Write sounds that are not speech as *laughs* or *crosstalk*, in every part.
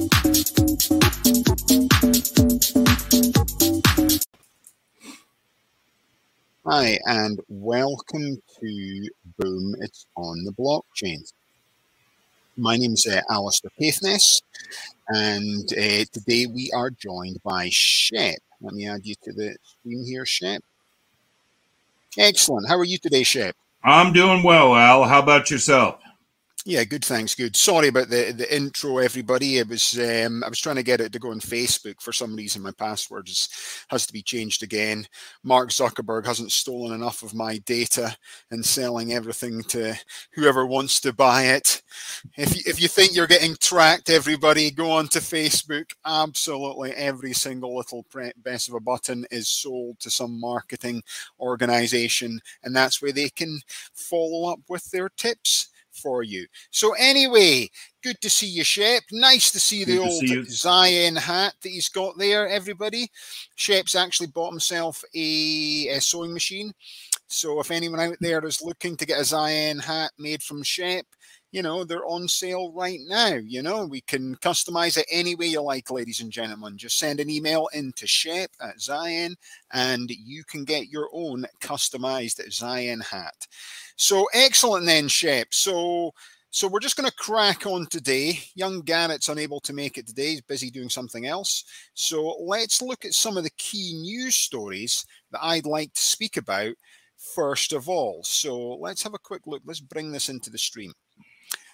Hi, and welcome to Boom, It's on the Blockchain. My name is uh, Alistair Paithness, and uh, today we are joined by Shep. Let me add you to the screen here, Shep. Excellent. How are you today, Shep? I'm doing well, Al. How about yourself? Yeah, good. Thanks. Good. Sorry about the the intro, everybody. It was um, I was trying to get it to go on Facebook for some reason. My password is, has to be changed again. Mark Zuckerberg hasn't stolen enough of my data and selling everything to whoever wants to buy it. If you, if you think you're getting tracked, everybody go on to Facebook. Absolutely every single little best of a button is sold to some marketing organization, and that's where they can follow up with their tips for you. So anyway, good to see you, Shep. Nice to see good the to old see Zion hat that he's got there, everybody. Shep's actually bought himself a, a, sewing machine. So if anyone out there is looking to get a Zion hat made from Shep, you know, they're on sale right now. You know, we can customize it any way you like, ladies and gentlemen. Just send an email into Shep at Zion and you can get your own customized Zion hat. So excellent then, Shep. So so we're just going to crack on today. Young Garrett's unable to make it today. He's busy doing something else. So let's look at some of the key news stories that I'd like to speak about first of all. So let's have a quick look. Let's bring this into the stream.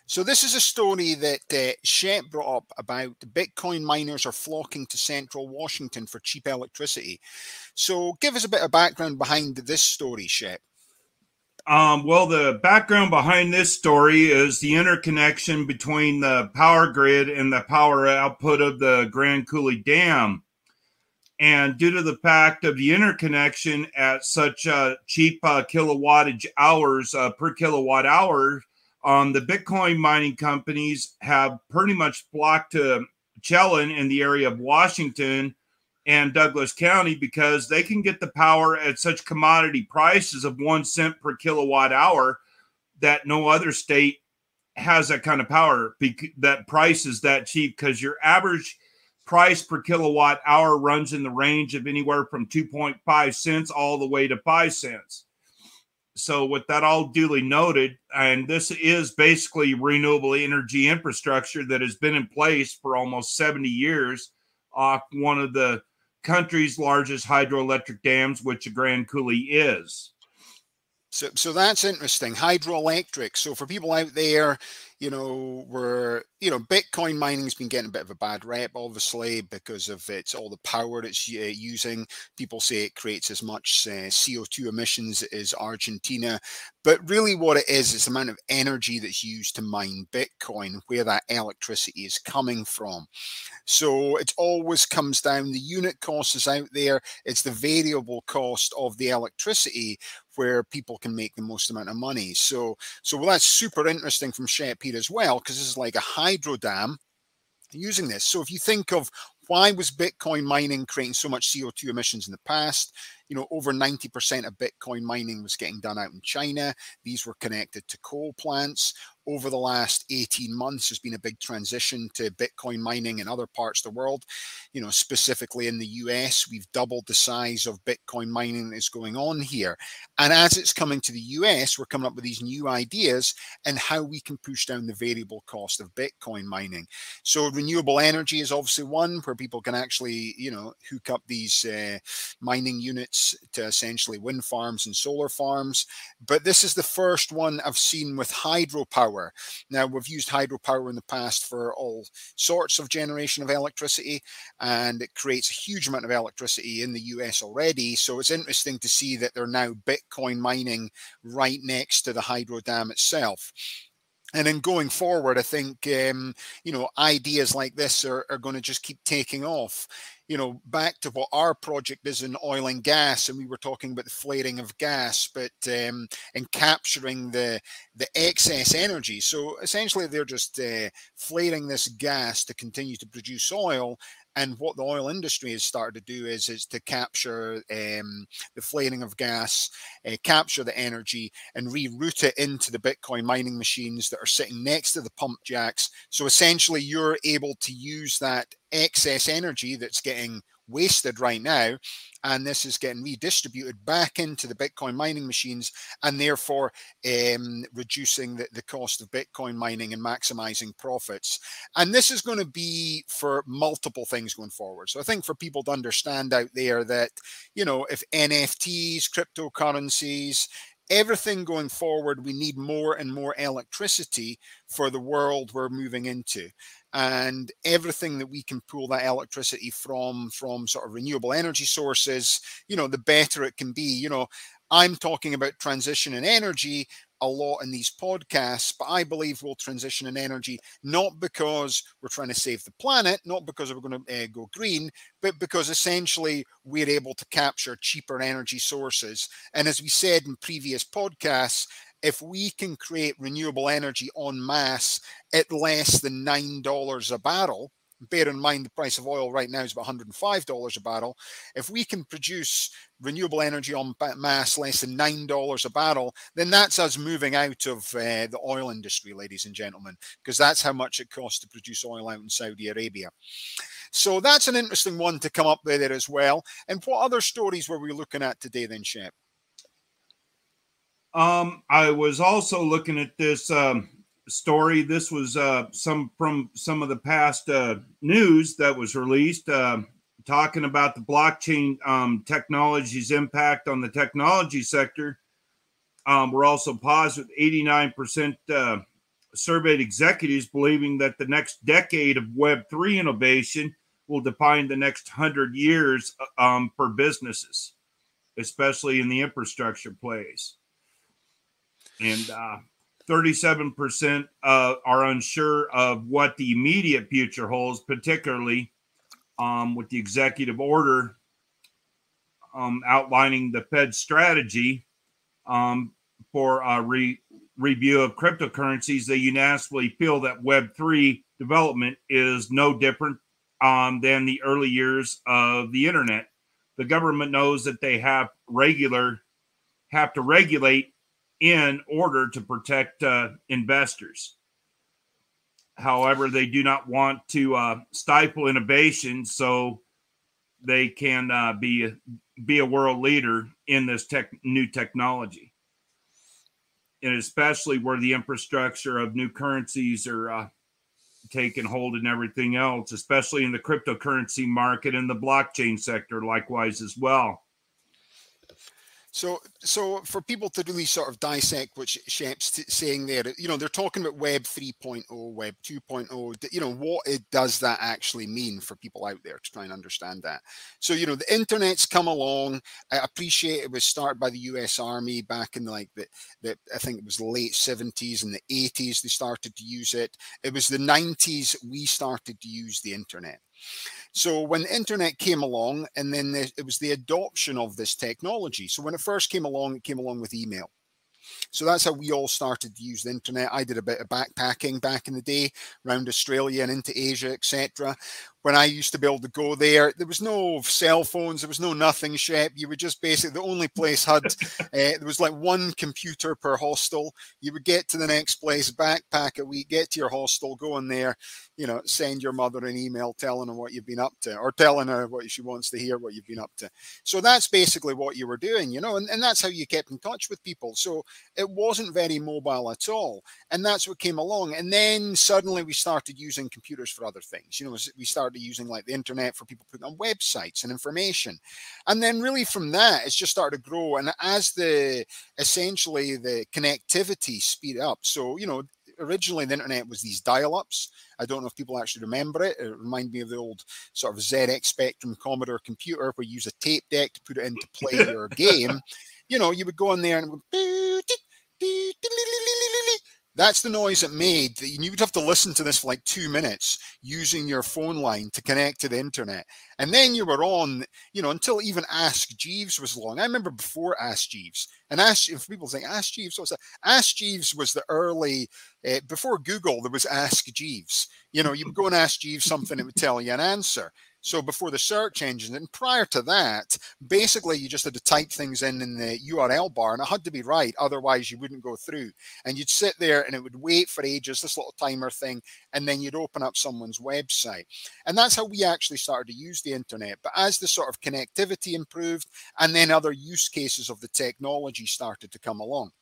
So this is a story that uh, Shep brought up about Bitcoin miners are flocking to central Washington for cheap electricity. So give us a bit of background behind this story, Shep. Um, well, the background behind this story is the interconnection between the power grid and the power output of the Grand Coulee Dam. And due to the fact of the interconnection at such uh, cheap uh, kilowattage hours uh, per kilowatt hour, um, the Bitcoin mining companies have pretty much blocked uh, Chelan in the area of Washington and Douglas County because they can get the power at such commodity prices of one cent per kilowatt hour that no other state has that kind of power. That price is that cheap because your average price per kilowatt hour runs in the range of anywhere from 2.5 cents all the way to 5 cents. So, with that all duly noted, and this is basically renewable energy infrastructure that has been in place for almost 70 years off one of the country's largest hydroelectric dams, which the Grand Coulee is. So, so that's interesting. Hydroelectric. So, for people out there, you know, we're you know, Bitcoin mining's been getting a bit of a bad rep, obviously, because of its all the power it's uh, using. People say it creates as much uh, CO2 emissions as Argentina, but really, what it is is the amount of energy that's used to mine Bitcoin, where that electricity is coming from. So it always comes down. The unit cost is out there. It's the variable cost of the electricity where people can make the most amount of money. So, so well, that's super interesting from Shep here as well, because this is like a hydro dam using this. So if you think of why was Bitcoin mining creating so much CO2 emissions in the past? You know, over 90% of Bitcoin mining was getting done out in China. These were connected to coal plants over the last 18 months has been a big transition to Bitcoin mining in other parts of the world. You know, specifically in the US, we've doubled the size of Bitcoin mining that's going on here. And as it's coming to the US, we're coming up with these new ideas and how we can push down the variable cost of Bitcoin mining. So renewable energy is obviously one where people can actually, you know, hook up these uh, mining units to essentially wind farms and solar farms. But this is the first one I've seen with hydropower hydropower. Now, we've used hydropower in the past for all sorts of generation of electricity, and it creates a huge amount of electricity in the US already. So it's interesting to see that they're now Bitcoin mining right next to the hydro dam itself. And then going forward, I think um, you know ideas like this are, are going to just keep taking off you know, back to what our project is in oil and gas, and we were talking about the flaring of gas, but um, and capturing the the excess energy. So essentially, they're just uh, flaring this gas to continue to produce oil, And what the oil industry has started to do is, is to capture um, the flaring of gas, uh, capture the energy, and reroute it into the Bitcoin mining machines that are sitting next to the pump jacks. So essentially, you're able to use that excess energy that's getting wasted right now. And this is getting redistributed back into the Bitcoin mining machines and therefore um, reducing the, the cost of Bitcoin mining and maximizing profits. And this is going to be for multiple things going forward. So I think for people to understand out there that, you know, if NFTs, cryptocurrencies, everything going forward, we need more and more electricity for the world we're moving into. And everything that we can pull that electricity from, from sort of renewable energy sources, you know, the better it can be. You know, I'm talking about transition in energy a lot in these podcasts, but I believe we'll transition in energy not because we're trying to save the planet, not because we're going to uh, go green, but because essentially we're able to capture cheaper energy sources. And as we said in previous podcasts, if we can create renewable energy en masse at less than $9 a barrel, bear in mind the price of oil right now is about $105 a barrel. If we can produce renewable energy on mass less than $9 a barrel, then that's us moving out of uh, the oil industry, ladies and gentlemen, because that's how much it costs to produce oil out in Saudi Arabia. So that's an interesting one to come up with there as well. And what other stories were we looking at today then, Shep? Um, I was also looking at this um, story. This was uh, some from some of the past uh, news that was released, uh, talking about the blockchain um, technology's impact on the technology sector. Um, we're also positive 89% uh, surveyed executives believing that the next decade of Web3 innovation will define the next 100 years uh, um, for businesses, especially in the infrastructure plays. And uh, 37% uh, are unsure of what the immediate future holds, particularly um, with the executive order um, outlining the Fed strategy um, for a re- review of cryptocurrencies. They unanimously feel that Web3 development is no different um, than the early years of the internet. The government knows that they have regular have to regulate in order to protect uh, investors. However, they do not want to uh, stifle innovation, so they can uh, be be a world leader in this tech, new technology, and especially where the infrastructure of new currencies are uh, taking hold and everything else, especially in the cryptocurrency market and the blockchain sector, likewise as well. So, so for people to really sort of dissect what Shep's saying there, you know, they're talking about Web 3.0, Web 2.0. You know, what it does that actually mean for people out there to try and understand that? So, you know, the internet's come along. I appreciate it was started by the U.S. Army back in like the, the I think it was late 70s and the 80s. They started to use it. It was the 90s we started to use the internet. So when the internet came along, and then the, it was the adoption of this technology. So when it first came along, it came along with email. So that's how we all started to use the internet. I did a bit of backpacking back in the day around Australia and into Asia, etc when I used to be able to go there, there was no cell phones, there was no nothing, Shep. You were just basically, the only place had, uh, *laughs* there was like one computer per hostel. You would get to the next place, backpack a week, get to your hostel, go in there, you know, send your mother an email telling her what you've been up to or telling her what she wants to hear, what you've been up to. So that's basically what you were doing, you know, and, and that's how you kept in touch with people. So it wasn't very mobile at all. And that's what came along. And then suddenly we started using computers for other things. You know, we started started using like the internet for people putting on websites and information. And then really from that, it's just started to grow. And as the essentially the connectivity speed up, so you know, originally the internet was these dial-ups. I don't know if people actually remember it. It reminded me of the old sort of ZX Spectrum Commodore computer where you use a tape deck to put it into play *laughs* your game. You know, you would go in there and that's the noise it made. You would have to listen to this for like two minutes using your phone line to connect to the internet. And then you were on, you know, until even Ask Jeeves was long. I remember before Ask Jeeves. And Ask, if people think Ask Jeeves, what's that? Ask Jeeves was the early, uh, before Google, there was Ask Jeeves. You know, you would go and ask Jeeves something, it would tell you an answer. So before the search engine, and prior to that, basically you just had to type things in in the URL bar, and it had to be right, otherwise you wouldn't go through. And you'd sit there, and it would wait for ages, this little timer thing, and then you'd open up someone's website. And that's how we actually started to use the internet. But as the sort of connectivity improved, and then other use cases of the technology started to come along.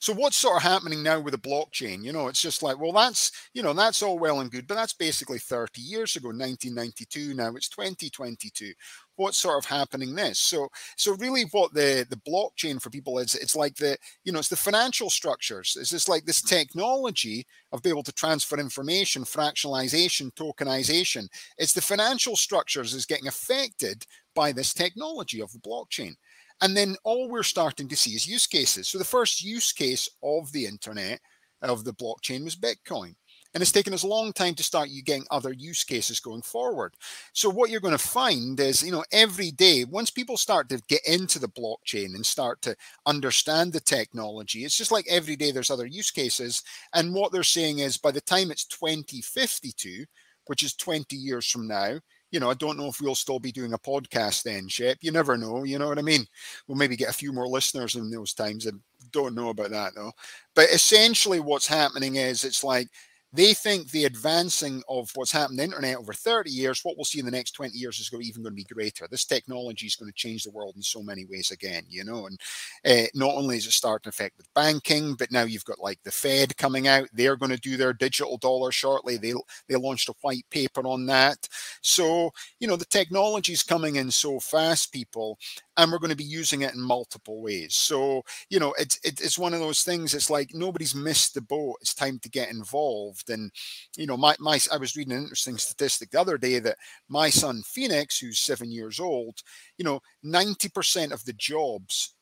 So what's sort of happening now with the blockchain? You know, it's just like, well, that's, you know, that's all well and good, but that's basically 30 years ago, 1992. Now it's 2022 what's sort of happening this so so really what the the blockchain for people is it's like the you know it's the financial structures it's just like this technology of being able to transfer information fractionalization tokenization it's the financial structures is getting affected by this technology of the blockchain and then all we're starting to see is use cases. So the first use case of the internet, of the blockchain, was Bitcoin. And it's taken us a long time to start you getting other use cases going forward. So what you're going to find is, you know, every day, once people start to get into the blockchain and start to understand the technology, it's just like every day there's other use cases. And what they're saying is by the time it's 2052, which is 20 years from now, you know, I don't know if we'll still be doing a podcast then, Shep. You never know. You know what I mean? We'll maybe get a few more listeners in those times. I don't know about that though. But essentially, what's happening is it's like they think the advancing of what's happened in the internet over 30 years, what we'll see in the next 20 years is going to even going to be greater. This technology is going to change the world in so many ways again, you know. And uh, not only is it starting to affect with banking, but now you've got like the Fed coming out. They're going to do their digital dollar shortly. They they launched a white paper on that. So you know the technology is coming in so fast, people, and we're going to be using it in multiple ways. So, you know, it's it's one of those things. It's like nobody's missed the boat. It's time to get involved. And, you know, my my I was reading an interesting statistic the other day that my son Phoenix, who's seven years old, you know, ninety percent of the jobs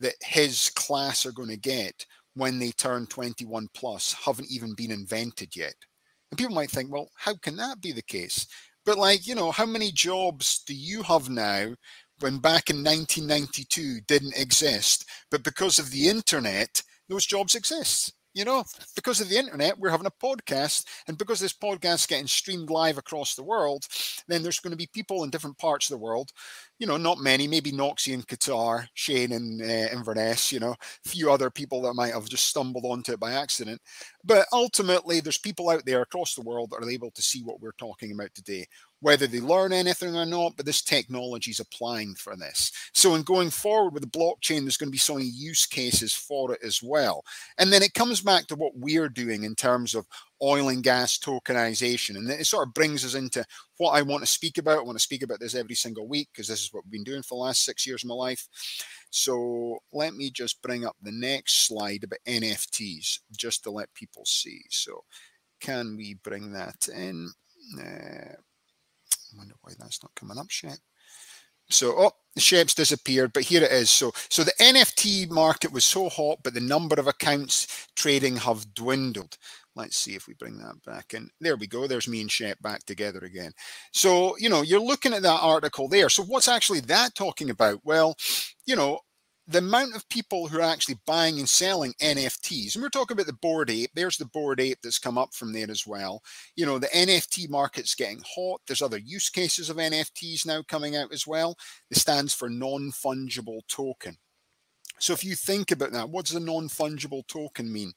that his class are going to get when they turn 21 plus haven't even been invented yet. And people might think, well, how can that be the case? But like, you know, how many jobs do you have now when back in 1992 didn't exist. But because of the internet, those jobs exist. You know, because of the internet, we're having a podcast, and because this podcast is getting streamed live across the world, then there's going to be people in different parts of the world. You know, not many, maybe Noxie in Qatar, Shane in uh, Inverness, you know, a few other people that might have just stumbled onto it by accident. But ultimately, there's people out there across the world that are able to see what we're talking about today whether they learn anything or not, but this technology is applying for this. So in going forward with the blockchain, there's going to be so many use cases for it as well. And then it comes back to what we're doing in terms of oil and gas tokenization. And it sort of brings us into what I want to speak about. I want to speak about this every single week because this is what we've been doing for the last six years of my life. So let me just bring up the next slide about NFTs just to let people see. So can we bring that in? Uh, I wonder why that's not coming up, Shep. So, oh, the Shep's disappeared, but here it is. So, so the NFT market was so hot, but the number of accounts trading have dwindled. Let's see if we bring that back in. There we go. There's me and Shep back together again. So, you know, you're looking at that article there. So, what's actually that talking about? Well, you know, the amount of people who are actually buying and selling NFTs, and we're talking about the Bored Ape, there's the Bored Ape that's come up from there as well. You know, the NFT market's getting hot. There's other use cases of NFTs now coming out as well. It stands for non fungible token. So if you think about that, what does a non-fungible token mean?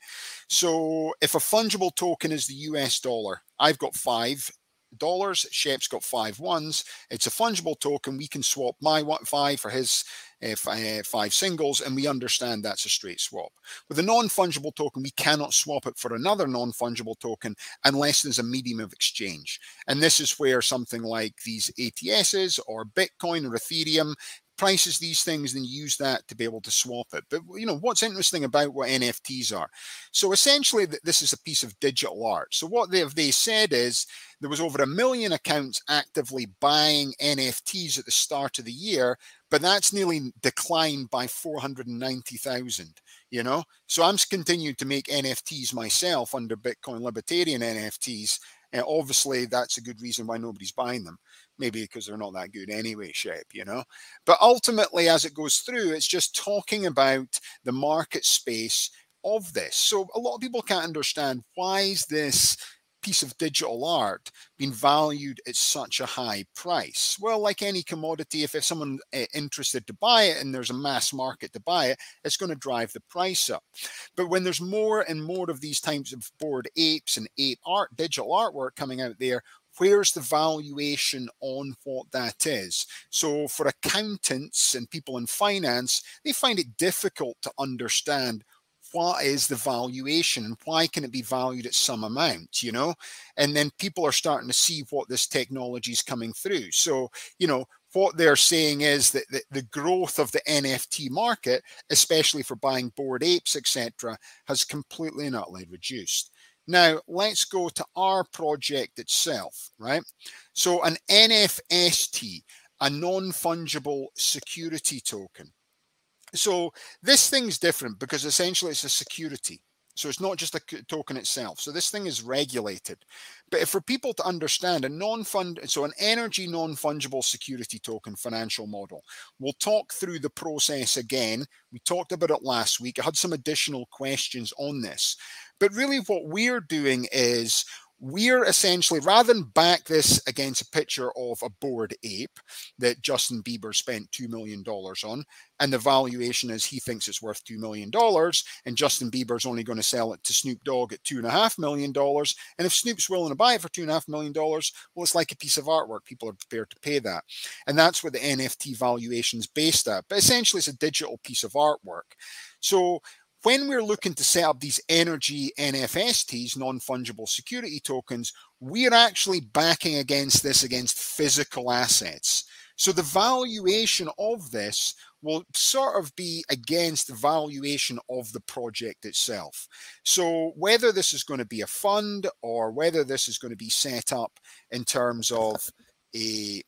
So if a fungible token is the US dollar, I've got five dollars. Shep's got five ones. It's a fungible token. We can swap my one five for his uh, five singles, and we understand that's a straight swap. With a non-fungible token, we cannot swap it for another non-fungible token unless there's a medium of exchange. And this is where something like these ATSs or Bitcoin or Ethereum prices these things and use that to be able to swap it. But you know what's interesting about what NFTs are. So essentially, this is a piece of digital art. So what they have they said is there was over a million accounts actively buying NFTs at the start of the year, but that's nearly declined by 490,000. You know, so I'm continuing to make NFTs myself under Bitcoin Libertarian NFTs. And obviously, that's a good reason why nobody's buying them maybe because they're not that good anyway Shep you know but ultimately as it goes through it's just talking about the market space of this so a lot of people can't understand why is this piece of digital art been valued at such a high price? Well, like any commodity, if, someone uh, interested to buy it and there's a mass market to buy it, it's going to drive the price up. But when there's more and more of these types of bored apes and ape art, digital artwork coming out there, where's the valuation on what that is? So for accountants and people in finance, they find it difficult to understand what is the valuation and why can it be valued at some amount you know? And then people are starting to see what this technology is coming through. So you know what they're saying is that the, growth of the nft market especially for buying bored apes etc has completely and utterly reduced now let's go to our project itself right so an nfst a non-fungible security token so this thing's different because essentially it's a security. So it's not just a token itself. So this thing is regulated. But for people to understand a non-fund, so an energy non-fungible security token financial model, we'll talk through the process again. We talked about it last week. I had some additional questions on this. But really what we're doing is we're essentially rather than back this against a picture of a bored ape that Justin Bieber spent $2 million on, and the valuation is he thinks it's worth $2 million, and Justin Bieber's only going to sell it to Snoop Dogg at $2.5 million. And if Snoop's willing to buy it for $2.5 million, well, it's like a piece of artwork. People are prepared to pay that. And that's what the NFT valuation is based at. But essentially, it's a digital piece of artwork. So when we're looking to set up these energy NFSTs, non fungible security tokens, we're actually backing against this against physical assets. So the valuation of this will sort of be against the valuation of the project itself. So whether this is going to be a fund or whether this is going to be set up in terms of a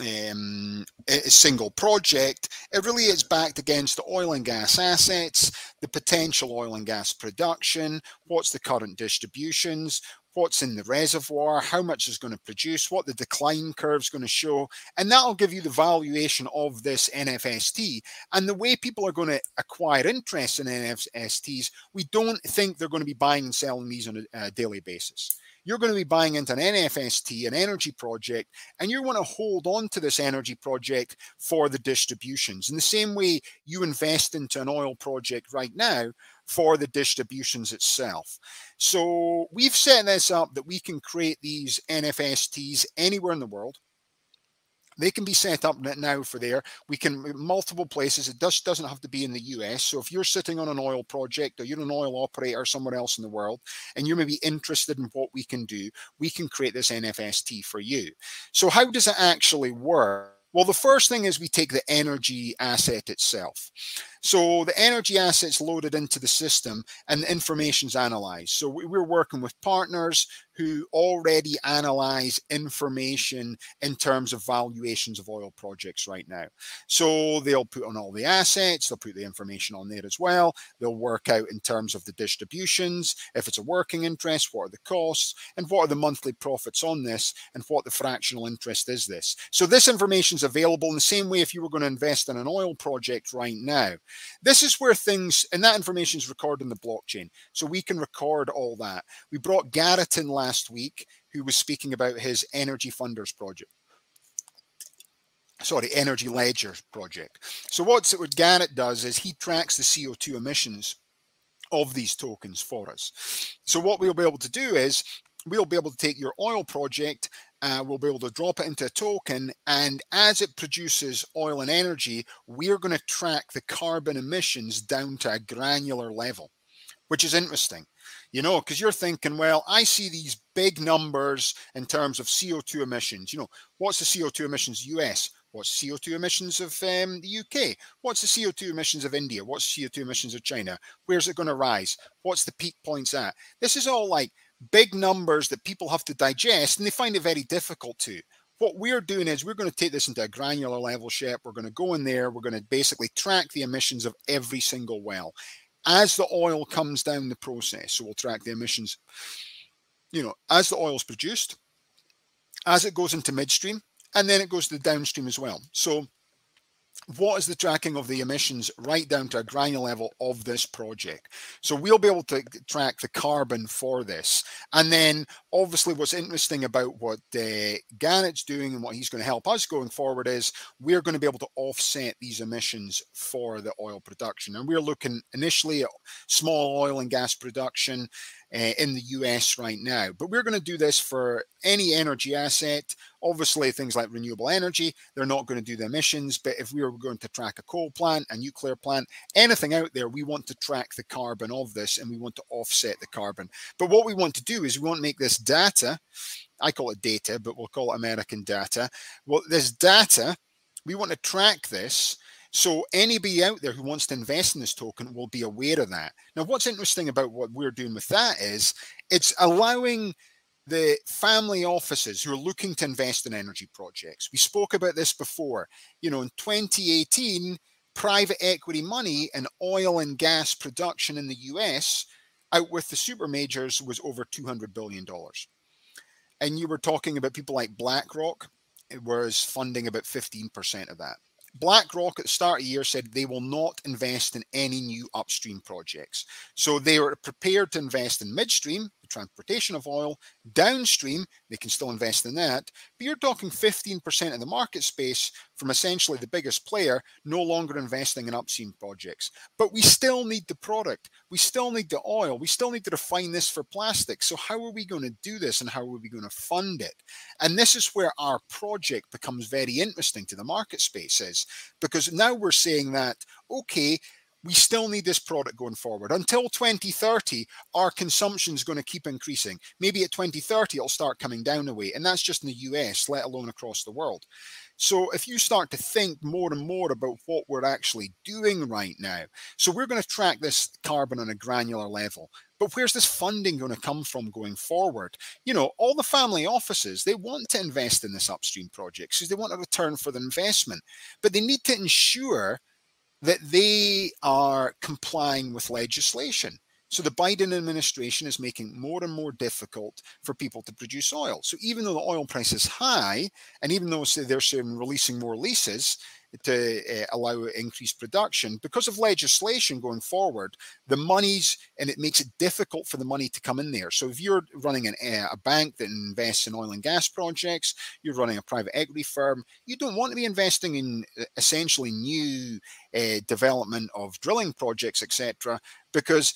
um, a single project. It really is backed against the oil and gas assets, the potential oil and gas production, what's the current distributions, what's in the reservoir, how much is going to produce, what the decline curve is going to show, and that'll give you the valuation of this NFST. And the way people are going to acquire interest in NFSTs, we don't think they're going to be buying and selling these on a, a daily basis you're going to be buying into an NFST, an energy project, and you want to hold on to this energy project for the distributions. In the same way you invest into an oil project right now for the distributions itself. So we've set this up that we can create these NFSTs anywhere in the world. They can be set up now for there. We can multiple places. It just doesn't have to be in the US. So if you're sitting on an oil project or you're an oil operator somewhere else in the world and you may be interested in what we can do, we can create this NFST for you. So how does it actually work? Well, the first thing is we take the energy asset itself. So the energy assets loaded into the system and the information's analyzed. So we're working with partners who already analyze information in terms of valuations of oil projects right now. So they'll put on all the assets, they'll put the information on there as well. They'll work out in terms of the distributions, if it's a working interest, what are the costs, and what are the monthly profits on this, and what the fractional interest is this. So this information is available in the same way if you were going to invest in an oil project right now. This is where things, and that information is recorded in the blockchain. So we can record all that. We brought Garrett in last week, who was speaking about his Energy Funders project. Sorry, Energy Ledger project. So what's what Garrett does is he tracks the CO2 emissions of these tokens for us. So what we'll be able to do is we'll be able to take your oil project uh, we'll be able to drop it into a token. And as it produces oil and energy, we're going to track the carbon emissions down to a granular level, which is interesting, you know, because you're thinking, well, I see these big numbers in terms of CO2 emissions. You know, what's the CO2 emissions US? What's CO2 emissions of um, the UK? What's the CO2 emissions of India? What's CO2 emissions of China? Where's it going to rise? What's the peak points at? This is all like big numbers that people have to digest and they find it very difficult to. What we're doing is we're going to take this into a granular level Shep. We're going to go in there. We're going to basically track the emissions of every single well as the oil comes down the process. So we'll track the emissions, you know, as the oil is produced, as it goes into midstream, and then it goes to the downstream as well. So what is the tracking of the emissions right down to a granular level of this project. So we'll be able to track the carbon for this. And then obviously what's interesting about what uh, doing and what he's going to help us going forward is we're going to be able to offset these emissions for the oil production. And we're looking initially at small oil and gas production uh, in the US right now. But we're going to do this for any energy asset. Obviously, things like renewable energy, they're not going to do the emissions. But if we were going to track a coal plant, a nuclear plant, anything out there, we want to track the carbon of this and we want to offset the carbon. But what we want to do is we want to make this data, I call it data, but we'll call it American data. Well, this data, we want to track this so anybody out there who wants to invest in this token will be aware of that. Now, what's interesting about what we're doing with that is it's allowing the family offices who are looking to invest in energy projects. We spoke about this before. You know, in 2018, private equity money and oil and gas production in the US out with the super majors was over $200 billion. And you were talking about people like BlackRock, it was funding about 15% of that. BlackRock at the start of the year said they will not invest in any new upstream projects. So they are prepared to invest in midstream, transportation of oil, downstream, they can still invest in that. But you're talking 15% of the market space from essentially the biggest player no longer investing in upstream projects. But we still need the product. We still need the oil. We still need to refine this for plastic. So how are we going to do this and how are we going to fund it? And this is where our project becomes very interesting to the market spaces because now we're saying that, okay, we still need this product going forward. Until 2030, our consumption is going to keep increasing. Maybe at 2030, it'll start coming down a way. And that's just in the US, let alone across the world. So if you start to think more and more about what we're actually doing right now, so we're going to track this carbon on a granular level. But where's this funding going to come from going forward? You know, all the family offices, they want to invest in this upstream project because they want a return for the investment, but they need to ensure that they are complying with legislation. So the Biden administration is making more and more difficult for people to produce oil. So even though the oil price is high, and even though they're releasing more leases, to uh, allow increased production. Because of legislation going forward, the money's and it makes it difficult for the money to come in there. So if you're running an, uh, a bank that invests in oil and gas projects, you're running a private equity firm, you don't want to be investing in uh, essentially new uh, development of drilling projects, etc., because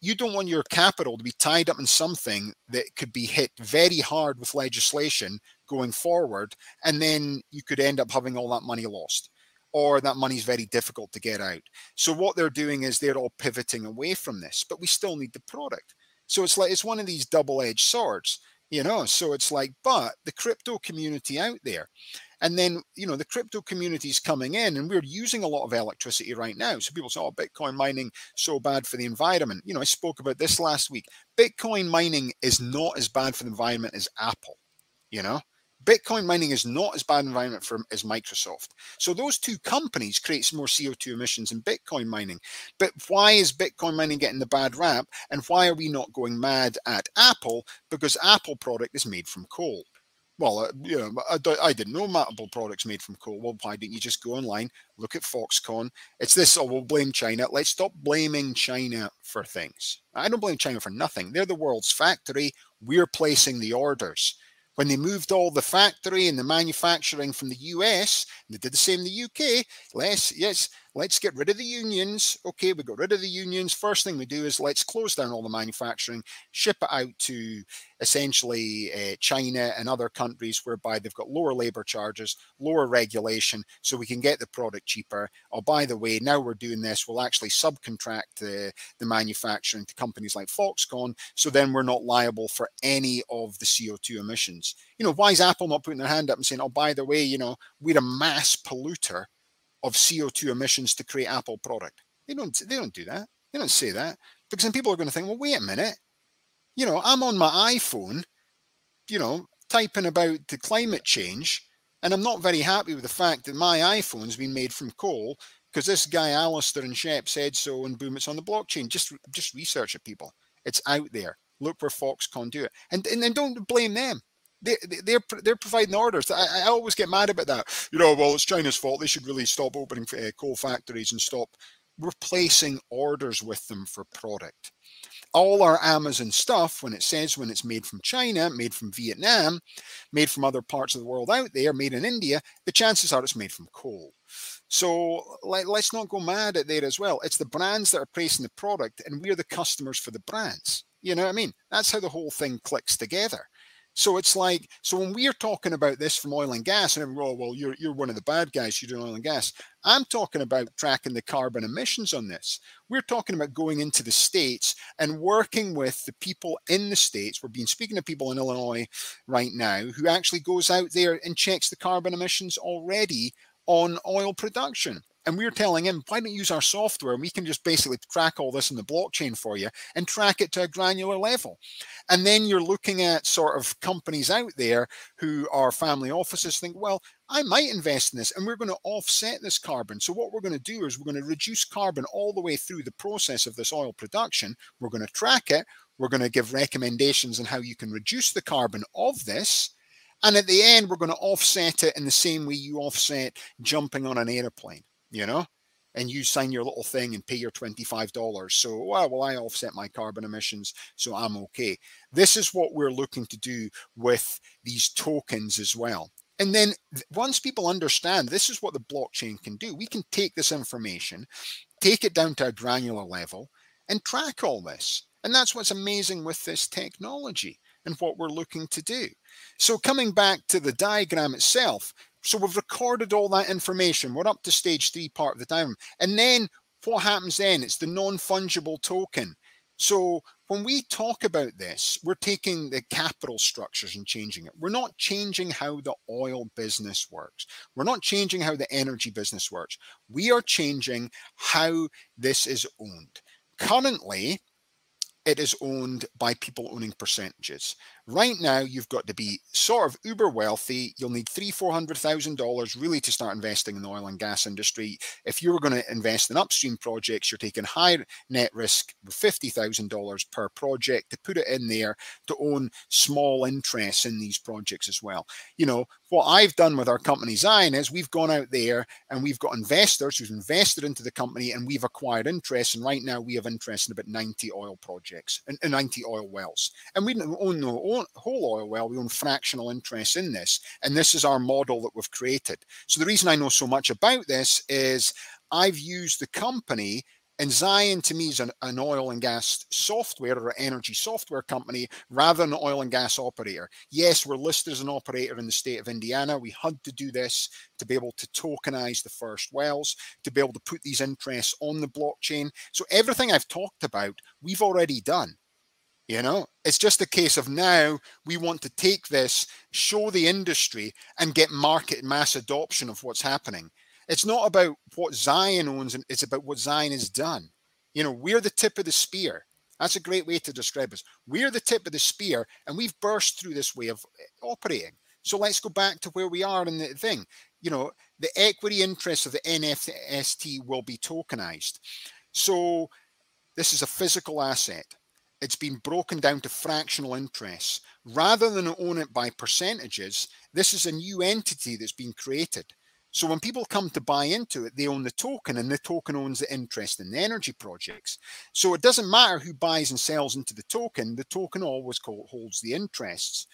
you don't want your capital to be tied up in something that could be hit very hard with legislation going forward and then you could end up having all that money lost or that money is very difficult to get out. So what they're doing is they're all pivoting away from this, but we still need the product. So it's like it's one of these double-edged swords, you know. So it's like, but the crypto community out there, and then you know the crypto community is coming in, and we're using a lot of electricity right now. So people say, "Oh, Bitcoin mining so bad for the environment." You know, I spoke about this last week. Bitcoin mining is not as bad for the environment as Apple. You know, Bitcoin mining is not as bad an environment for as Microsoft. So those two companies create more CO2 emissions than Bitcoin mining. But why is Bitcoin mining getting the bad rap? And why are we not going mad at Apple? Because Apple product is made from coal. Well, uh, you know, I, I, didn't know Apple products made from coal. Well, why didn't you just go online, look at Foxconn? It's this, oh, we'll blame China. Let's stop blaming China for things. I don't blame China for nothing. They're the world's factory. We're placing the orders when they moved all the factory and the manufacturing from the US, and they did the same in the UK. Let's yes, let's get rid of the unions. Okay, we got rid of the unions. First thing we do is let's close down all the manufacturing, ship it out to essentially uh, China and other countries whereby they've got lower labor charges, lower regulation, so we can get the product cheaper. Oh, by the way, now we're doing this, we'll actually subcontract the, the manufacturing to companies like Foxconn, so then we're not liable for any of the CO2 emissions. You know, why is Apple not putting their hand up and saying, oh, by the way, you know, we're a mass polluter of CO2 emissions to create Apple product? They don't, they don't do that. They don't say that because then people are going to think, well, wait a minute, you know, I'm on my iPhone, you know, typing about the climate change, and I'm not very happy with the fact that my iPhone's been made from coal because this guy Alistair and Shep said so, and boom, it's on the blockchain. Just just research it, people. It's out there. Look where Foxconn do it, and and then don't blame them. They, they're they're providing orders. I, I always get mad about that. You know, well, it's China's fault. They should really stop opening uh, coal factories and stop. We're orders with them for product all our Amazon stuff, when it says when it's made from China, made from Vietnam, made from other parts of the world out there, made in India, the chances are it's made from coal. So let, us not go mad at there as well. It's the brands that are placing the product, and we're the customers for the brands. You know what I mean? That's how the whole thing clicks together. So it's like, so when we're talking about this from oil and gas, and everyone, oh, well, you're, you're one of the bad guys, you're doing oil and gas. I'm talking about tracking the carbon emissions on this. We're talking about going into the States and working with the people in the States. We're being speaking to people in Illinois right now who actually goes out there and checks the carbon emissions already on oil production. And we are telling him, why don't you use our software? We can just basically track all this in the blockchain for you and track it to a granular level. And then you're looking at sort of companies out there who are family offices think, well, I might invest in this and we're going to offset this carbon. So what we're going to do is we're going to reduce carbon all the way through the process of this oil production. We're going to track it. We're going to give recommendations on how you can reduce the carbon of this. And at the end, we're going to offset it in the same way you offset jumping on an airplane you know, and you sign your little thing and pay your $25. So, well, well, I offset my carbon emissions, so I'm okay. This is what we're looking to do with these tokens as well. And then once people understand this is what the blockchain can do, we can take this information, take it down to a granular level, and track all this. And that's what's amazing with this technology and what we're looking to do. So coming back to the diagram itself, so we've recorded all that information. We're up to stage three part of the diagram. And then what happens then? It's the non-fungible token. So when we talk about this, we're taking the capital structures and changing it. We're not changing how the oil business works. We're not changing how the energy business works. We are changing how this is owned. Currently, it is owned by people owning percentages. Right now, you've got to be sort of uber wealthy. You'll need three, four hundred thousand dollars really to start investing in the oil and gas industry. If you were going to invest in upstream projects, you're taking high net risk with fifty thousand dollars per project to put it in there to own small interests in these projects as well. You know what I've done with our company Zion is we've gone out there and we've got investors who've invested into the company and we've acquired interest. And right now we have interest in about ninety oil projects and, ninety oil wells, and we own no whole oil well, we own fractional interests in this. And this is our model that we've created. So the reason I know so much about this is I've used the company and Zion to me is an, an, oil and gas software or energy software company rather than an oil and gas operator. Yes, we're listed as an operator in the state of Indiana. We had to do this to be able to tokenize the first wells, to be able to put these interests on the blockchain. So everything I've talked about, we've already done. You know, it's just a case of now we want to take this, show the industry, and get market mass adoption of what's happening. It's not about what Zion owns, and it's about what Zion has done. You know, we're the tip of the spear. That's a great way to describe us. We're the tip of the spear, and we've burst through this way of eh, operating. So let's go back to where we are in the thing. You know, the equity interest of the NFT will be tokenized. So this is a physical asset it's been broken down to fractional interests. Rather than own it by percentages, this is a new entity that's been created. So when people come to buy into it, they own the token and the token owns the interest in the energy projects. So it doesn't matter who buys and sells into the token, the token always holds the interests.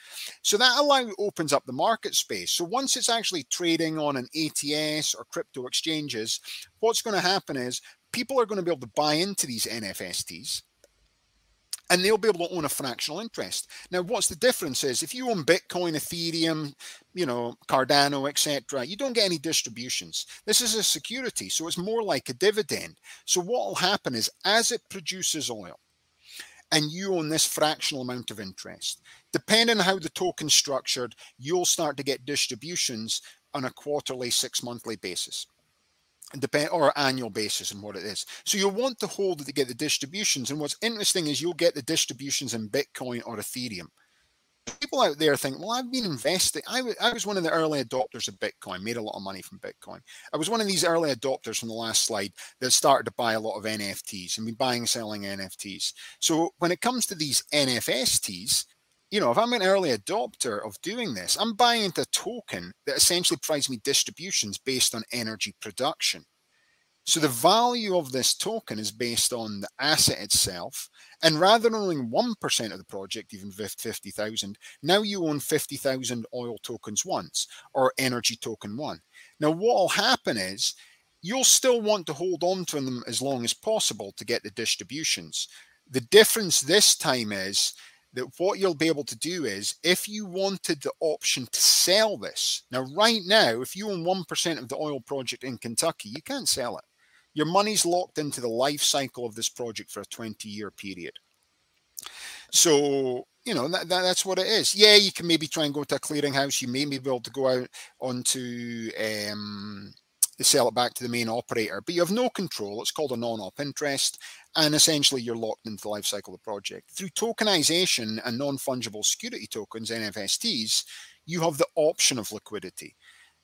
So that allow opens up the market space. So once it's actually trading on an ATS or crypto exchanges, what's going to happen is people are going to be able to buy into these NFSTs and they'll be able to own a fractional interest. Now, what's the difference is if you own Bitcoin, Ethereum, you know, Cardano, etc., you don't get any distributions. This is a security, so it's more like a dividend. So what will happen is as it produces oil, and you own this fractional amount of interest. Depending on how the token's structured, you'll start to get distributions on a quarterly, six monthly basis depend or annual basis and what it is. So you'll want to hold to get the distributions. And what's interesting is you'll get the distributions in Bitcoin or Ethereum. People out there think, well, I've been investing. I, I was one of the early adopters of Bitcoin, made a lot of money from Bitcoin. I was one of these early adopters from the last slide that started to buy a lot of NFTs and be buying and selling NFTs. So when it comes to these NFSTs, you know, if I'm an early adopter of doing this, I'm buying into a token that essentially provides me distributions based on energy production. So the value of this token is based on the asset itself. And rather than owning 1% of the project, even 50,000, now you own 50,000 oil tokens once or energy token one. Now, what will happen is you'll still want to hold on to them as long as possible to get the distributions. The difference this time is that what you'll be able to do is if you wanted the option to sell this, now, right now, if you own 1% of the oil project in Kentucky, you can't sell it your money's locked into the life cycle of this project for a 20 year period. So, you know, that, that, that's what it is. Yeah, you can maybe try and go to a clearinghouse. You may be able to go out onto um, sell it back to the main operator, but you have no control. It's called a non-op interest, and essentially you're locked into the life cycle of the project. Through tokenization and non-fungible security tokens, NFSTs, you have the option of liquidity.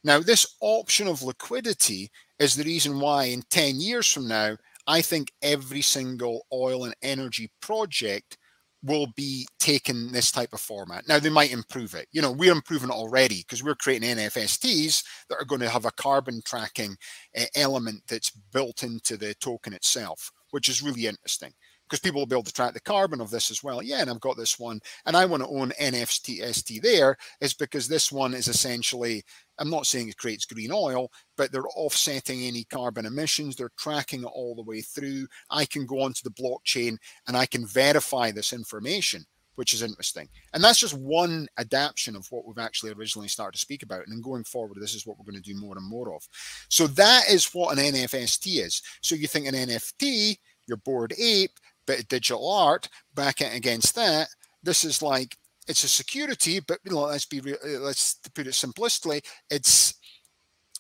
Now, this option of liquidity is the reason why in 10 years from now, I think every single oil and energy project will be taking this type of format. Now, they might improve it. You know, we're improving it already because we're creating NFSTs that are going to have a carbon tracking uh, element that's built into the token itself, which is really interesting because people will be able to track the carbon of this as well. Yeah, and I've got this one, and I want to own NFT there, is because this one is essentially, I'm not saying it creates green oil, but they're offsetting any carbon emissions. They're tracking it all the way through. I can go onto the blockchain and I can verify this information which is interesting. And that's just one adaptation of what we've actually originally started to speak about. And then going forward, this is what we're going to do more and more of. So that is what an NFST is. So you think an NFT, your Bored Ape, bit of digital art back against that. This is like it's a security, but you know, let's be real, uh, let's put it simplistically. It's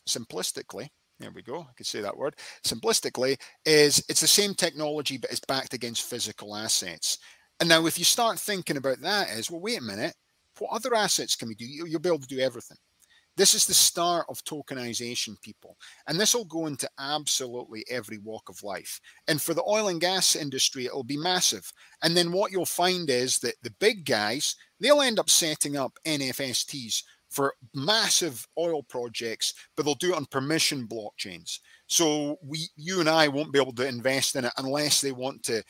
simplistically. There we go. I can say that word. Simplistically, is it's the same technology, but it's backed against physical assets. And now, if you start thinking about that, as well, wait a minute, what other assets can we do? You'll be able to do everything. This is the start of tokenization, people. And this will go into absolutely every walk of life. And for the oil and gas industry, it'll be massive. And then what you'll find is that the big guys, they'll end up setting up NFSTs for massive oil projects, but they'll do it on permission blockchains. So we, you and I won't be able to invest in it unless they want to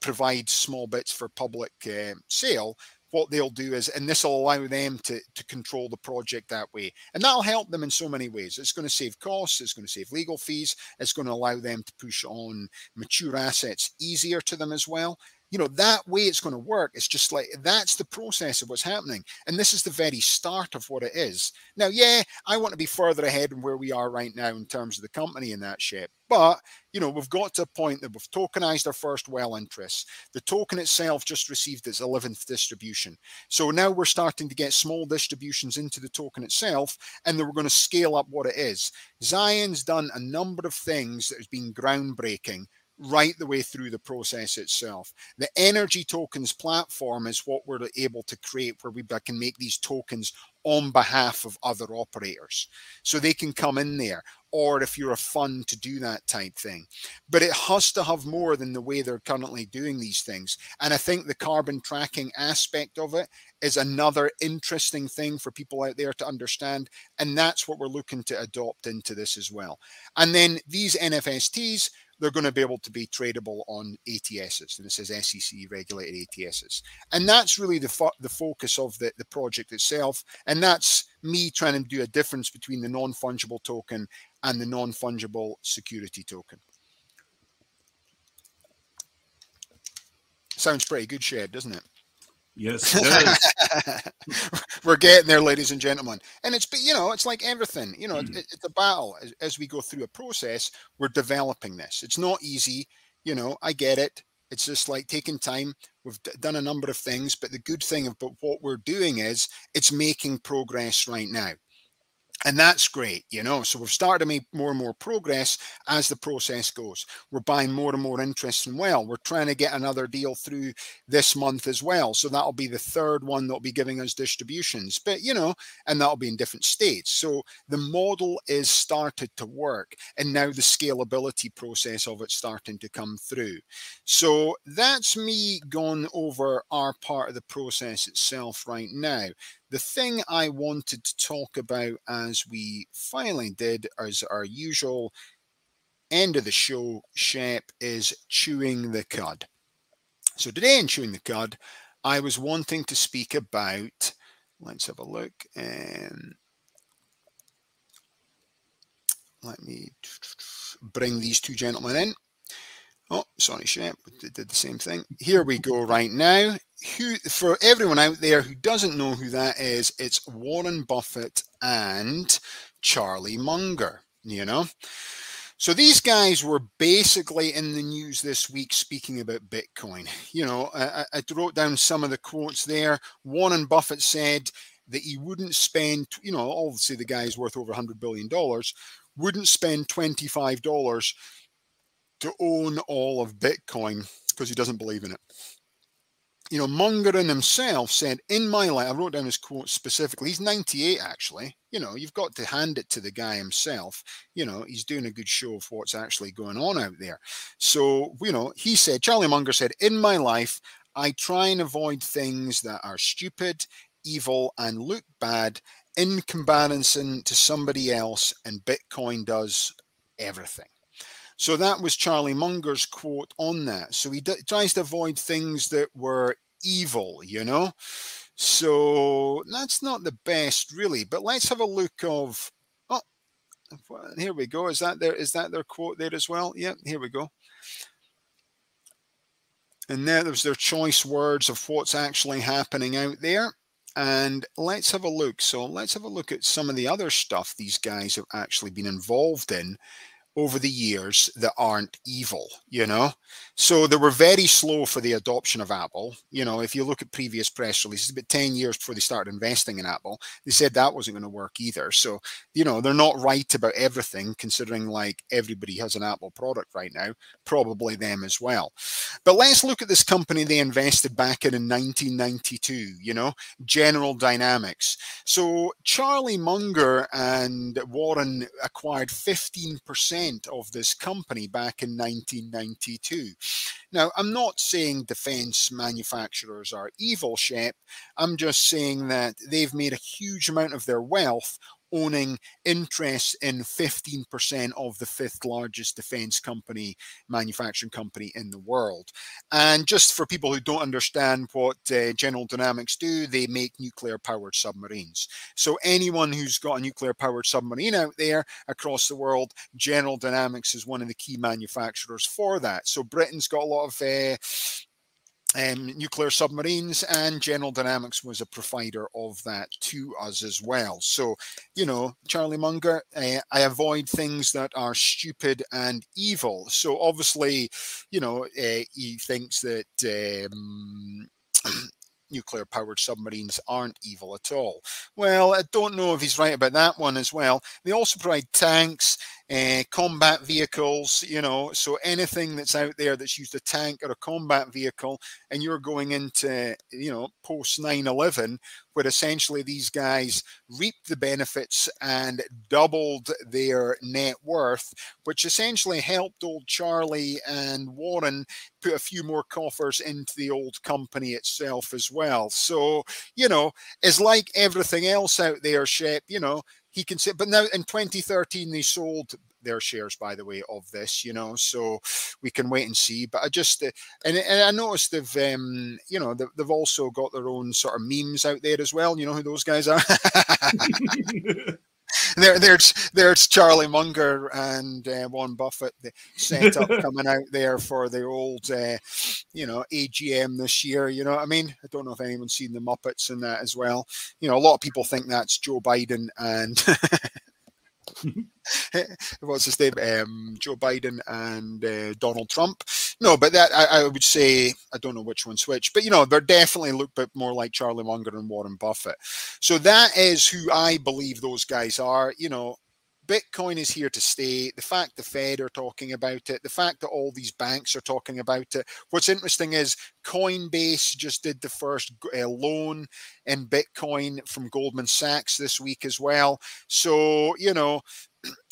provide small bits for public uh, sale what they'll do is, and this will allow them to, to control the project that way. And that'll help them in so many ways. It's going to save costs, it's going to save legal fees, it's going to allow them to push on mature assets easier to them as well you know that way it's going to work. It's just like that's the process of what's happening and this is the very start of what it is. Now yeah i want to be further ahead in where we are right now in terms of the company in that shape but you know we've got to a point that we've tokenized our first well interests. The token itself just received its 11th distribution. So now we're starting to get small distributions into the token itself and then we're going to scale up what it is. Zion's done a number of things that has been groundbreaking right the way through the process itself. The energy tokens platform is what we're able to create where we can make these tokens on behalf of other operators. So they can come in there, or if you're a fund to do that type thing. But it has to have more than the way they're currently doing these things. And I think the carbon tracking aspect of it is another interesting thing for people out there to understand. And that's what we're looking to adopt into this as well. And then these NFSTs, they're going to be able to be tradable on ATSs, and it says SEC regulated ATSs. And that's really the, fo- the focus of the, the project itself. And that's me trying to do a difference between the non fungible token and the non fungible security token. Sounds pretty good, Shep, doesn't it? Yes, *laughs* We're getting there, ladies and gentlemen. And it's, you know, it's like everything, you know, mm. it, it's a battle. As, as, we go through a process, we're developing this. It's not easy. You know, I get it. It's just like taking time. We've d- done a number of things, but the good thing about what we're doing is it's making progress right now. And that's great you know so we've started to make more and more progress as the process goes. We're buying more and more interest in well. We're trying to get another deal through this month as well so that'll be the third one that'll be giving us distributions but you know and that'll be in different states. So the model is started to work and now the scalability process of it starting to come through. So that's me gone over our part of the process itself right now the thing I wanted to talk about as we finally did, as our usual end of the show, Shep, is chewing the cud. So today in Chewing the Cud, I was wanting to speak about, let's have a look, and let me bring these two gentlemen in. Oh, sorry, Shep, did the same thing. Here we go right now who for everyone out there who doesn't know who that is, it's Warren Buffett and Charlie Munger, you know. So these guys were basically in the news this week speaking about Bitcoin. You know, I, I wrote down some of the quotes there. Warren Buffett said that he wouldn't spend, you know, obviously the guy's worth over $100 billion, wouldn't spend $25 to own all of Bitcoin because he doesn't believe in it you know, Mungerin himself said, in my life, I wrote down his quote specifically. He's 98, actually. You know, you've got to hand it to the guy himself. You know, he's doing a good show of what's actually going on out there. So, you know, he said, Charlie Munger said, in my life, I try and avoid things that are stupid, evil, and look bad in comparison to somebody else, and Bitcoin does everything. So that was Charlie Munger's quote on that. So he d- tries to avoid things that were evil, you know. So that's not the best, really. But let's have a look of. Oh, here we go. Is that there? Is that their quote there as well? Yeah, here we go. And there was their choice words of what's actually happening out there. And let's have a look. So let's have a look at some of the other stuff these guys have actually been involved in over the years that aren't evil, you know? So they were very slow for the adoption of Apple. You know, if you look at previous press releases, about 10 years before they started investing in Apple, they said that wasn't going to work either. So, you know, they're not right about everything, considering like everybody has an Apple product right now, probably them as well. But let's look at this company they invested back in in 1992, you know, General Dynamics. So Charlie Munger and Warren acquired 15% of this company back in 1992. Now, I'm not saying defense manufacturers are evil, Shep. I'm just saying that they've made a huge amount of their wealth owning interest in 15% of the fifth largest defense company, manufacturing company in the world. And just for people who don't understand what uh, General Dynamics do, they make nuclear powered submarines. So anyone who's got a nuclear powered submarine out there across the world, General Dynamics is one of the key manufacturers for that. So Britain's got a lot of uh, um, nuclear submarines, and General Dynamics was a provider of that to us as well. So, you know, Charlie Munger, uh, I avoid things that are stupid and evil. So, obviously, you know, uh, he thinks that. Um, *clears throat* nuclear powered submarines aren't evil at all. Well, I don't know if he's right about that one as well. They also provide tanks uh, combat vehicles, you know, so anything that's out there that's used a tank or a combat vehicle, and you're going into, you know, post 9 11, where essentially these guys reaped the benefits and doubled their net worth, which essentially helped old Charlie and Warren put a few more coffers into the old company itself as well. So, you know, it's like everything else out there, Shep, you know, he can say, but now in 2013 they sold their shares, by the way, of this, you know, so we can wait and see. But I just, uh, and, and I noticed they've, um, you know, they've, they've also got their own sort of memes out there as well. You know who those guys are? *laughs* *laughs* *laughs* *laughs* there, there's there's Charlie Munger and uh, Warren Buffett the setup *laughs* coming out there for the old, uh, you know, AGM this year. You know, what I mean, I don't know if anyone's seen the Muppets in that as well. You know, a lot of people think that's Joe Biden and *laughs* *laughs* what's his name? Um, Joe Biden and uh, Donald Trump. No, but that I, I, would say I don't know which one's which, but you know they're definitely look bit more like Charlie Munger and Warren Buffett. So that is who I believe those guys are. You know, Bitcoin is here to stay. The fact the Fed are talking about it, the fact that all these banks are talking about it. What's interesting is Coinbase just did the first uh, loan in Bitcoin from Goldman Sachs this week as well. So, you know,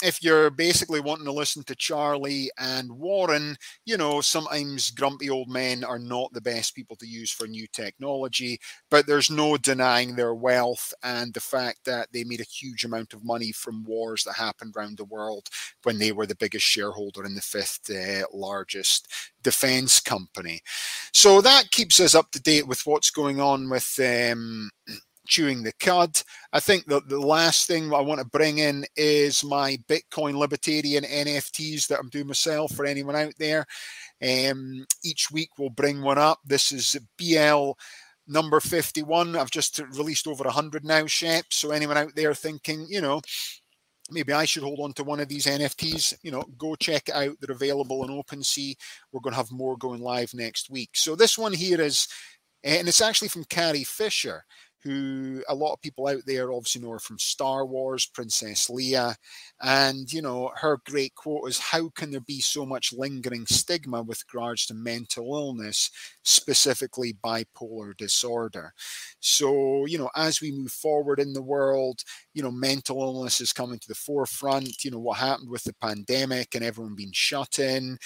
if you're basically wanting to listen to Charlie and Warren, you know, sometimes grumpy old men are not the best people to use for new technology, but there's no denying their wealth and the fact that they made a huge amount of money from wars that happened around the world when they were the biggest shareholder in the fifth uh, largest defense company. So that keeps us up to date with what's going on with um, chewing the cud. I think that the last thing I want to bring in is my Bitcoin Libertarian NFTs that I'm doing myself for anyone out there. Um, each week we'll bring one up. This is BL number 51. I've just released over 100 now, Shep. So anyone out there thinking, you know, maybe I should hold on to one of these NFTs, you know, go check it out. They're available on OpenSea. We're going to have more going live next week. So this one here is, and it's actually from Carrie Fisher who a lot of people out there obviously know her from Star Wars, Princess Leia. And, you know, her great quote is How can there be so much lingering stigma with regards to mental illness, specifically bipolar disorder? So, you know, as we move forward in the world, you know, mental illness is coming to the forefront. You know, what happened with the pandemic and everyone being shut in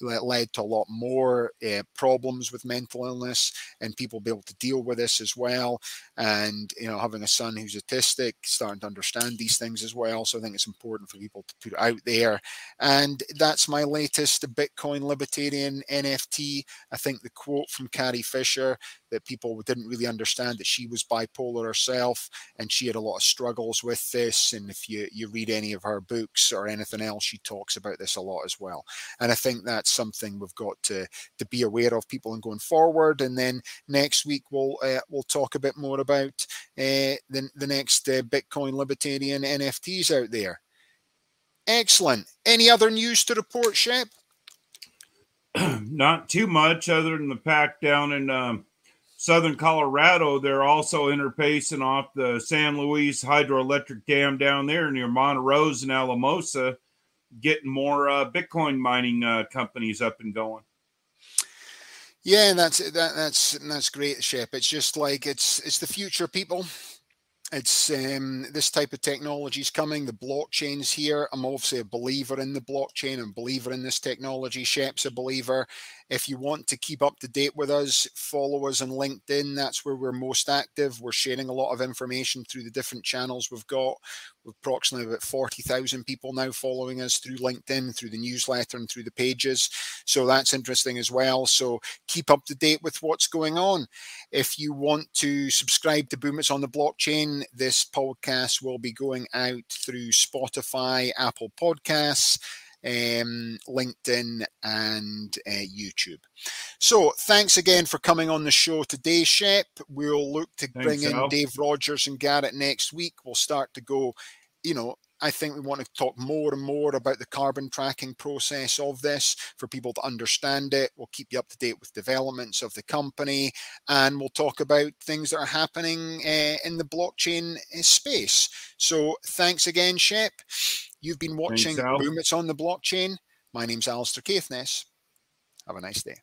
led to a lot more uh, problems with mental illness and people be able to deal with this as well and you know having a son who's autistic starting to understand these things as well. So i think it's important for people to put it out there. And that's my latest bitcoin libertarian nft i think the quote from carrie fisher that people didn't really understand that she was bipolar herself and she had a lot of struggles with this. And if you you read any of her books or anything else she talks about this a lot as well. And i think that's something we've got to to be aware of people and going forward. And then next week we'll uh, we'll talk a bit more about uh, the, the next uh, bitcoin libertarian nfts out there. Excellent. Any other news to report shep? *clears throat* Not too much other than the pack down in um, southern Colorado, they're also interpacing off the San Luis hydroelectric dam down there near Monte Rose and Alamosa, getting more uh, Bitcoin mining uh, companies up and going. Yeah, that's that, that's that's great, Shep. It's just like it's it's the future, people it's um, this type of technology is coming. The blockchain's here. I'm obviously a believer in the blockchain and believer in this technology. Shep's a believer. If you want to keep up to date with us, follow us on LinkedIn. That's where we're most active. We're sharing a lot of information through the different channels we've got. We've approximately about 40,000 people now following us through LinkedIn, through the newsletter, and through the pages. So that's interesting as well. So keep up to date with what's going on. If you want to subscribe to Boom It's on the Blockchain, this podcast will be going out through Spotify, Apple Podcasts um, LinkedIn, and uh, YouTube. So thanks again for coming on the show today, Shep. We'll look to thanks, bring in Al. Dave Rogers and Garrett next week. We'll start to go, you know, I think we want to talk more and more about the carbon tracking process of this for people to understand it. We'll keep you up to date with developments of the company and we'll talk about things that are happening uh, in the blockchain uh, space. So thanks again, Shep. You've been watching Thanks, Boom It's on the Blockchain. My name's Alistair Caithness. Have a nice day.